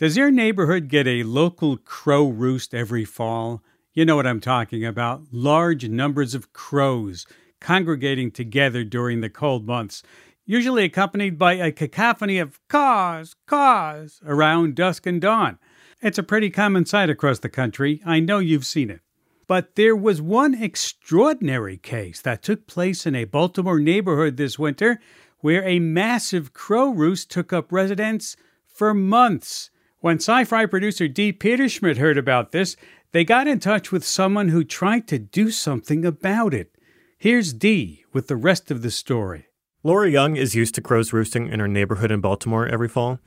Does your neighborhood get a local crow roost every fall? You know what I'm talking about. Large numbers of crows congregating together during the cold months, usually accompanied by a cacophony of caws, caws around dusk and dawn. It's a pretty common sight across the country. I know you've seen it. But there was one extraordinary case that took place in a Baltimore neighborhood this winter where a massive crow roost took up residence for months. When SciFri producer Dee Peterschmidt heard about this, they got in touch with someone who tried to do something about it. Here's Dee with the rest of the story. Laura Young is used to crows roosting in her neighborhood in Baltimore every fall.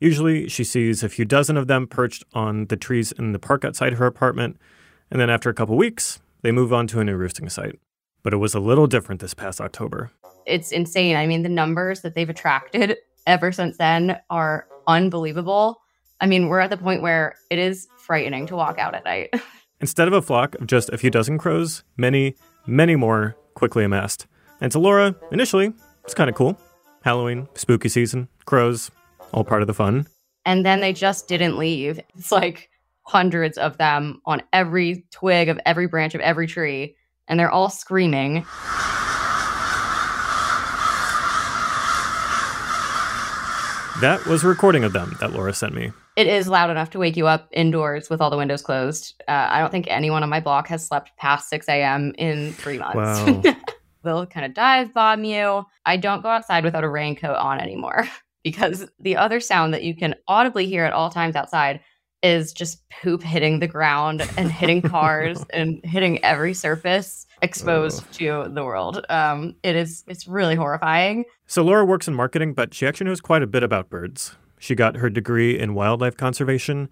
Usually, she sees a few dozen of them perched on the trees in the park outside her apartment, and then after a couple weeks, they move on to a new roosting site. But it was a little different this past October. It's insane. I mean, the numbers that they've attracted ever since then are unbelievable. I mean, we're at the point where it is frightening to walk out at night. Instead of a flock of just a few dozen crows, many, many more quickly amassed. And to Laura, initially, it's kind of cool. Halloween, spooky season, crows, all part of the fun. And then they just didn't leave. It's like hundreds of them on every twig of every branch of every tree, and they're all screaming. That was a recording of them that Laura sent me. It is loud enough to wake you up indoors with all the windows closed. Uh, I don't think anyone on my block has slept past 6 a.m. in three months. Wow. They'll kind of dive bomb you. I don't go outside without a raincoat on anymore because the other sound that you can audibly hear at all times outside is just poop hitting the ground and hitting cars and hitting every surface exposed oh. to the world. Um, it is it's really horrifying. So Laura works in marketing, but she actually knows quite a bit about birds. She got her degree in wildlife conservation,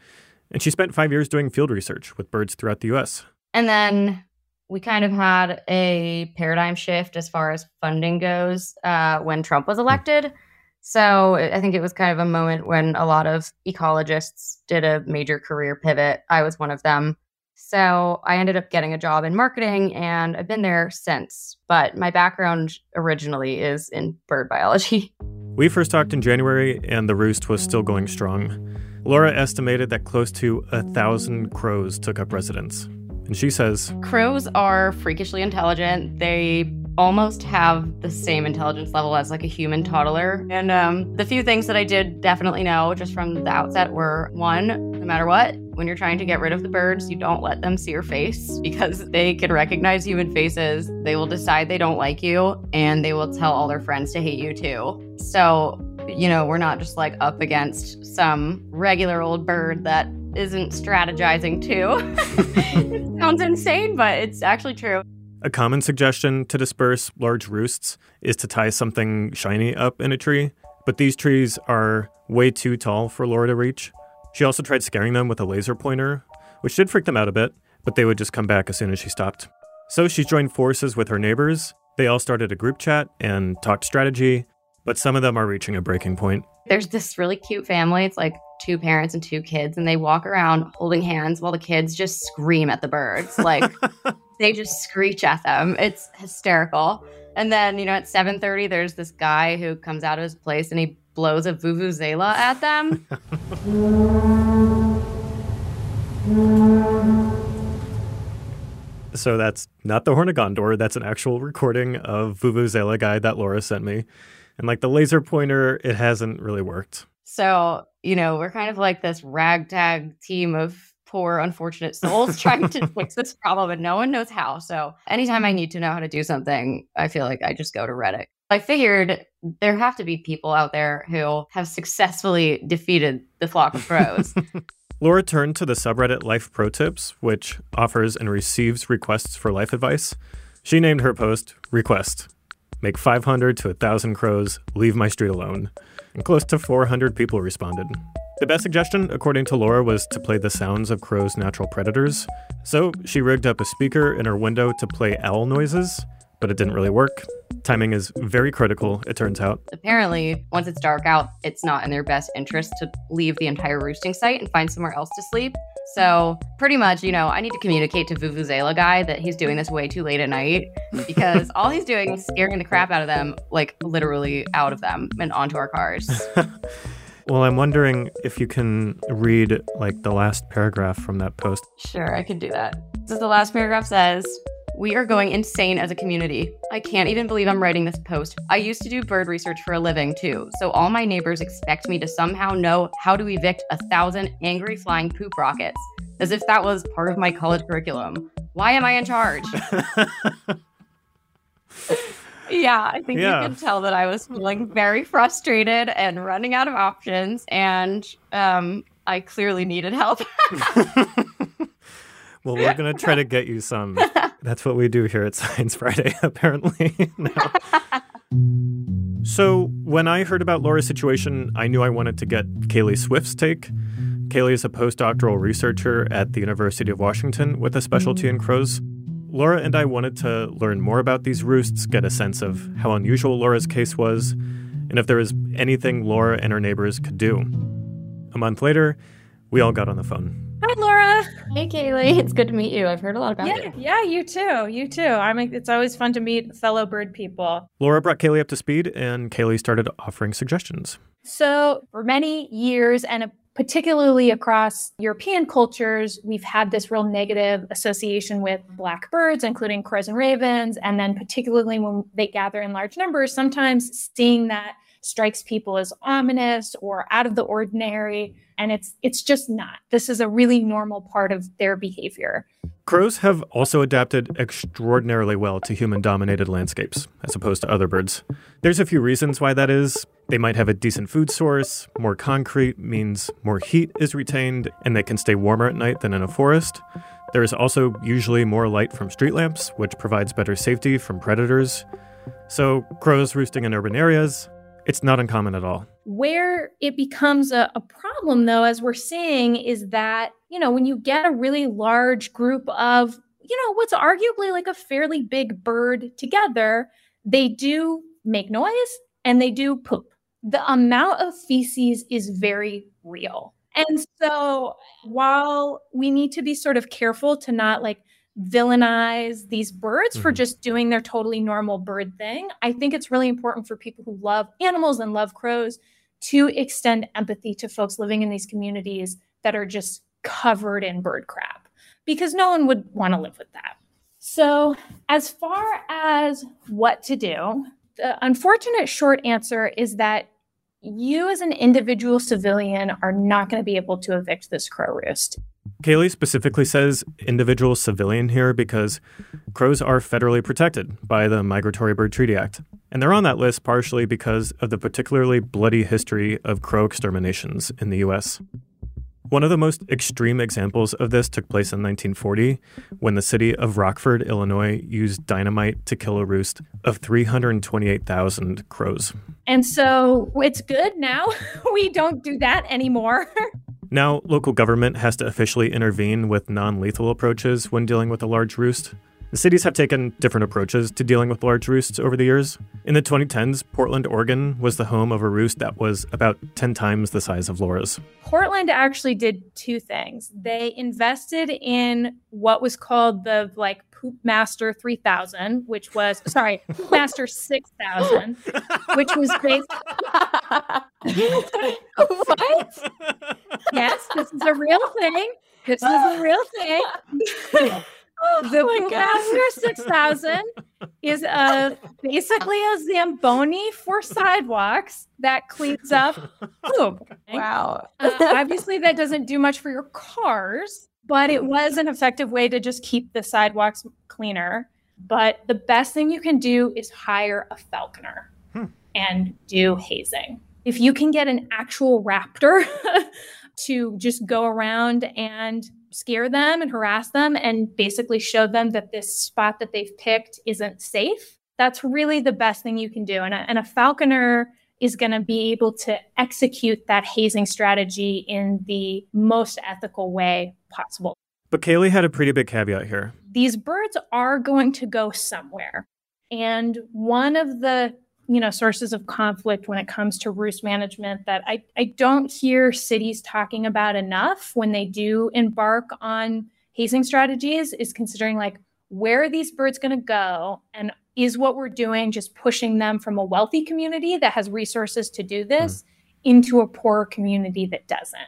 and she spent five years doing field research with birds throughout the U.S. And then we kind of had a paradigm shift as far as funding goes uh, when Trump was elected. So I think it was kind of a moment when a lot of ecologists did a major career pivot. I was one of them. So I ended up getting a job in marketing and I've been there since. But my background originally is in bird biology. We first talked in January and the roost was still going strong. Laura estimated that close to a thousand crows took up residence. And she says Crows are freakishly intelligent. They almost have the same intelligence level as like a human toddler. And um, the few things that I did definitely know just from the outset were one, no matter what, when you're trying to get rid of the birds, you don't let them see your face because they can recognize human faces. They will decide they don't like you and they will tell all their friends to hate you too. So, you know, we're not just like up against some regular old bird that isn't strategizing too. it sounds insane, but it's actually true. A common suggestion to disperse large roosts is to tie something shiny up in a tree, but these trees are way too tall for Laura to reach. She also tried scaring them with a laser pointer, which did freak them out a bit, but they would just come back as soon as she stopped. So she joined forces with her neighbors. They all started a group chat and talked strategy, but some of them are reaching a breaking point. There's this really cute family. It's like two parents and two kids, and they walk around holding hands while the kids just scream at the birds. Like they just screech at them. It's hysterical. And then, you know, at 7:30 there's this guy who comes out of his place and he blows a vuvuzela at them. so that's not the Horn of Gondor. That's an actual recording of Vuvuzela guy that Laura sent me. And like the laser pointer, it hasn't really worked. So, you know, we're kind of like this ragtag team of poor, unfortunate souls trying to fix this problem, and no one knows how. So, anytime I need to know how to do something, I feel like I just go to Reddit. I figured there have to be people out there who have successfully defeated the flock of crows. Laura turned to the subreddit Life Pro Tips, which offers and receives requests for life advice. She named her post Request Make 500 to 1,000 crows, leave my street alone. And close to 400 people responded. The best suggestion, according to Laura, was to play the sounds of crows' natural predators. So she rigged up a speaker in her window to play owl noises, but it didn't really work. Timing is very critical, it turns out. Apparently, once it's dark out, it's not in their best interest to leave the entire roosting site and find somewhere else to sleep. So, pretty much, you know, I need to communicate to Vuvuzela guy that he's doing this way too late at night because all he's doing is scaring the crap out of them, like literally out of them and onto our cars. Well, I'm wondering if you can read like the last paragraph from that post. Sure, I can do that. So the last paragraph says, we are going insane as a community. I can't even believe I'm writing this post. I used to do bird research for a living too, so all my neighbors expect me to somehow know how to evict a thousand angry flying poop rockets, as if that was part of my college curriculum. Why am I in charge? yeah, I think yeah. you can tell that I was feeling very frustrated and running out of options, and um, I clearly needed help. well, we're going to try to get you some that's what we do here at Science Friday, apparently. so, when I heard about Laura's situation, I knew I wanted to get Kaeli Swift's take. Kaeli is a postdoctoral researcher at the University of Washington with a specialty in crows. Laura and I wanted to learn more about these roosts, get a sense of how unusual Laura's case was, and if there was anything Laura and her neighbors could do. A month later, we all got on the phone. Hi, Laura. Hey, Kaeli. It's good to meet you. I've heard a lot about yeah, you. Yeah, you too. You too. I'm. It's always fun to meet fellow bird people. Laura brought Kaeli up to speed, and Kaeli started offering suggestions. So, for many years, and particularly across European cultures, we've had this real negative association with black birds, including crows and ravens. And then, particularly when they gather in large numbers, sometimes seeing that strikes people as ominous or out of the ordinary. And it's it's just not. This is a really normal part of their behavior. Crows have also adapted extraordinarily well to human dominated landscapes as opposed to other birds. There's a few reasons why that is. They might have a decent food source more concrete means more heat is retained and they can stay warmer at night than in a forest. There is also usually more light from street lamps which provides better safety from predators. So crows roosting in urban areas it's not uncommon at all. Where it becomes a, a, problem, though, as we're seeing, is that, you know, when you get a really large group of, you know, what's arguably like a fairly big bird together, they do make noise and they do poop. The amount of feces is very real. And so while we need to be sort of careful to not like villainize these birds mm-hmm. for just doing their totally normal bird thing. I think it's really important for people who love animals and love crows to extend empathy to folks living in these communities that are just covered in bird crap because no one would want to live with that. So, as far as what to do, the unfortunate short answer is that you, as an individual civilian, are not going to be able to evict this crow roost. Kaeli specifically says individual civilian here because crows are federally protected by the Migratory Bird Treaty Act. And they're on that list partially because of the particularly bloody history of crow exterminations in the U.S. One of the most extreme examples of this took place in 1940 when the city of Rockford, Illinois, used dynamite to kill a roost of 328,000 crows. And so it's good now. we don't do that anymore. Now, local government has to officially intervene with non lethal approaches when dealing with a large roost. The cities have taken different approaches to dealing with large roosts over the years. In the 2010s, Portland, Oregon was the home of a roost that was about 10 times the size of Laura's. Portland actually did two things. They invested in what was called the like Poop Master 3000, which was sorry, Poop Master 6000, which was based What? Yes, this is a real thing. This is a real thing. Oh, the Poop Master 6000 is a basically a Zamboni for sidewalks that cleans up poop. Wow. Uh, obviously, that doesn't do much for your cars, but it was an effective way to just keep the sidewalks cleaner. But the best thing you can do is hire a falconer hmm. and do hazing. If you can get an actual raptor to just go around and scare them and harass them and basically show them that this spot that they've picked isn't safe. That's really the best thing you can do. And a, and a falconer is going to be able to execute that hazing strategy in the most ethical way possible. But Kaeli had a pretty big caveat here. These birds are going to go somewhere. And one of the you know sources of conflict when it comes to roost management that I, I don't hear cities talking about enough when they do embark on hazing strategies is considering like where are these birds going to go and is what we're doing just pushing them from a wealthy community that has resources to do this mm. into a poorer community that doesn't.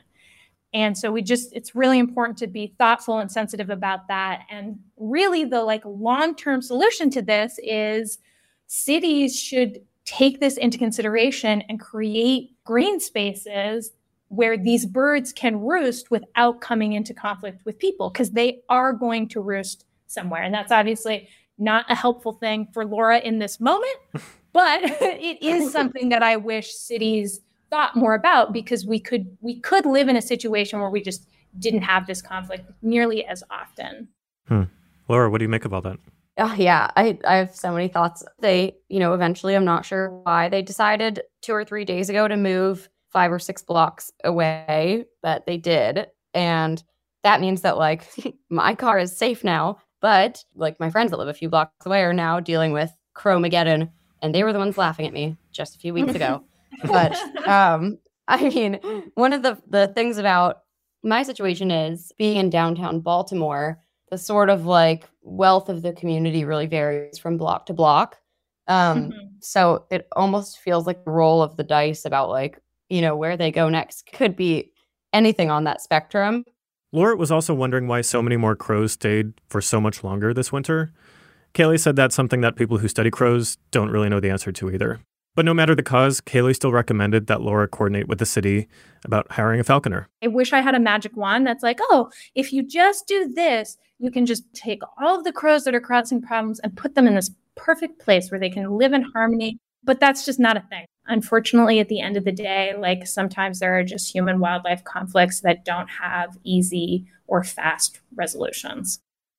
And so we just, it's really important to be thoughtful and sensitive about that. And really, the like long term solution to this is cities should take this into consideration and create green spaces where these birds can roost without coming into conflict with people because they are going to roost somewhere. And that's obviously not a helpful thing for Laura in this moment, but it is something that I wish cities thought more about because we could we could live in a situation where we just didn't have this conflict nearly as often. Hmm. Laura, what do you make of all that? Oh, yeah, I, I have so many thoughts. They, you know, eventually, I'm not sure why they decided two or three days ago to move five or six blocks away, but they did. And that means that, like, my car is safe now. But, like, my friends that live a few blocks away are now dealing with Crowmageddon, and they were the ones laughing at me just a few weeks ago. but um, I mean, one of the the things about my situation is being in downtown Baltimore. The sort of like wealth of the community really varies from block to block. Um, mm-hmm. So it almost feels like the roll of the dice about like you know where they go next could be anything on that spectrum. Laura was also wondering why so many more crows stayed for so much longer this winter. Kaeli said that's something that people who study crows don't really know the answer to either. But no matter the cause, Kaeli still recommended that Laura coordinate with the city about hiring a falconer. I wish I had a magic wand that's like, oh, if you just do this, you can just take all of the crows that are causing problems and put them in this perfect place where they can live in harmony. But that's just not a thing. Unfortunately, at the end of the day, like sometimes there are just human wildlife conflicts that don't have easy or fast resolutions.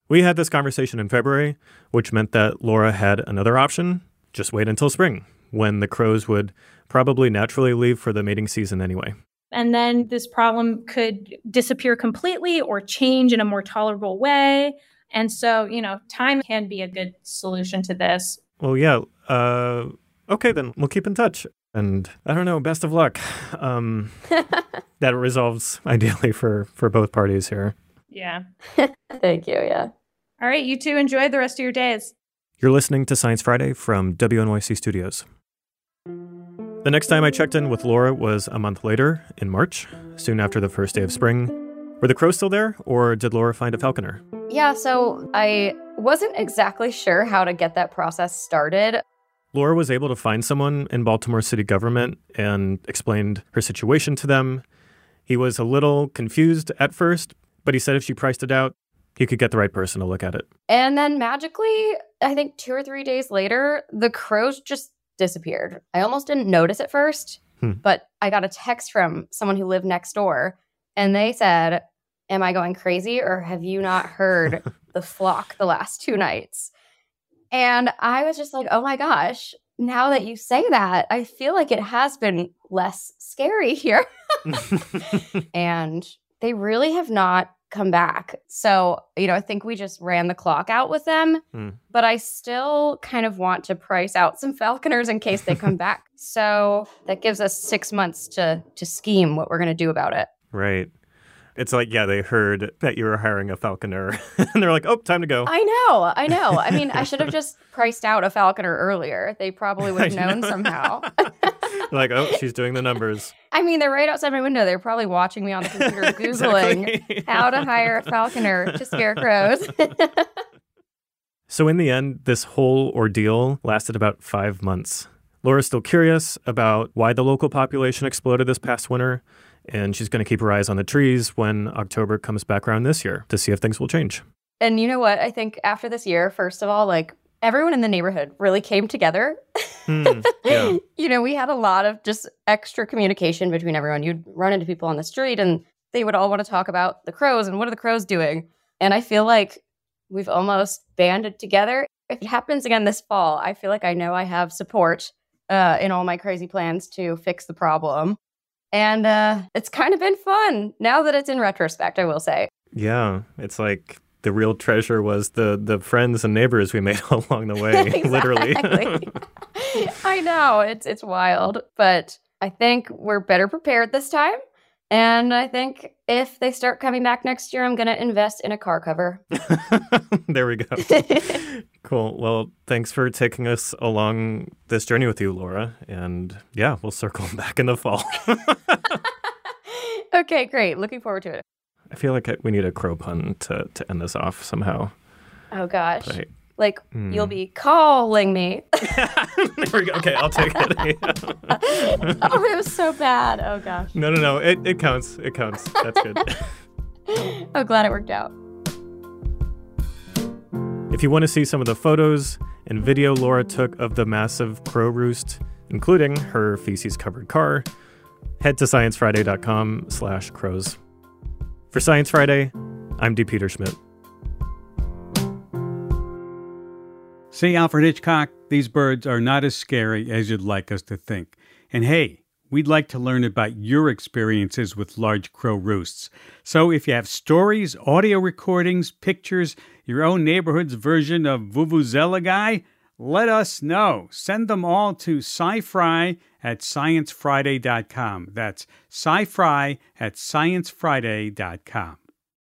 We had this conversation in February, which meant that Laura had another option just wait until spring when the crows would probably naturally leave for the mating season anyway. And then this problem could disappear completely or change in a more tolerable way. And so, you know, time can be a good solution to this. Well, yeah. Uh, okay, then we'll keep in touch. And I don't know, best of luck. Um, that resolves ideally for, for both parties here. Yeah. Thank you. Yeah. All right. You two enjoy the rest of your days. You're listening to Science Friday from WNYC Studios. The next time I checked in with Laura was a month later, in March, soon after the first day of spring. Were the crows still there, or did Laura find a falconer? Yeah, so I wasn't exactly sure how to get that process started. Laura was able to find someone in Baltimore city government and explained her situation to them. He was a little confused at first, but he said if she priced it out, he could get the right person to look at it. And then magically, I think two or three days later, the crows just disappeared. I almost didn't notice at first, hmm. but I got a text from someone who lived next door and they said, Am I going crazy or have you not heard the flock the last two nights? And I was just like, Oh my gosh, now that you say that, I feel like it has been less scary here. and they really have not come back. So, you know, I think we just ran the clock out with them, mm. but I still kind of want to price out some falconers in case they come back. So that gives us six months to to scheme what we're going to do about it. Right. It's like, yeah, they heard that you were hiring a falconer and they're like, oh, time to go. I know. I know. I mean, I should have just priced out a falconer earlier. They probably would have known somehow. like, oh, she's doing the numbers. I mean, they're right outside my window. They're probably watching me on the computer, Googling how to hire a falconer to scare crows. so, in the end, this whole ordeal lasted about five months. Laura's still curious about why the local population exploded this past winter, and she's going to keep her eyes on the trees when October comes back around this year to see if things will change. And you know what? I think after this year, first of all, like everyone in the neighborhood really came together. Mm, yeah. you know, we had a lot of just extra communication between everyone. You'd run into people on the street and they would all want to talk about the crows and what are the crows doing. And I feel like we've almost banded together. If it happens again this fall, I feel like I know I have support uh, in all my crazy plans to fix the problem. And uh, it's kind of been fun now that it's in retrospect, I will say. Yeah, it's like the real treasure was the the friends and neighbors we made along the way, literally. I know it's it's wild, but I think we're better prepared this time. And I think if they start coming back next year, I'm going to invest in a car cover. there we go. cool. Well, thanks for taking us along this journey with you, Laura. And yeah, we'll circle back in the fall. okay, great. Looking forward to it. I feel like we need a crow pun to, to end this off somehow. Oh, gosh. Like mm. you'll be calling me. there we go. Okay, I'll take it. oh, it was so bad. Oh gosh. No, no, no. It it counts. It counts. That's good. oh, glad it worked out. If you want to see some of the photos and video Laura took of the massive crow roost, including her feces-covered car, head to sciencefriday.com slash crows. For Science Friday, I'm Dee Peterschmidt. See, Alfred Hitchcock, these birds are not as scary as you'd like us to think. And hey, we'd like to learn about your experiences with large crow roosts. So if you have stories, audio recordings, pictures, your own neighborhood's version of Vuvuzela Guy, let us know. Send them all to scifri at sciencefriday.com. That's scifri at sciencefriday.com.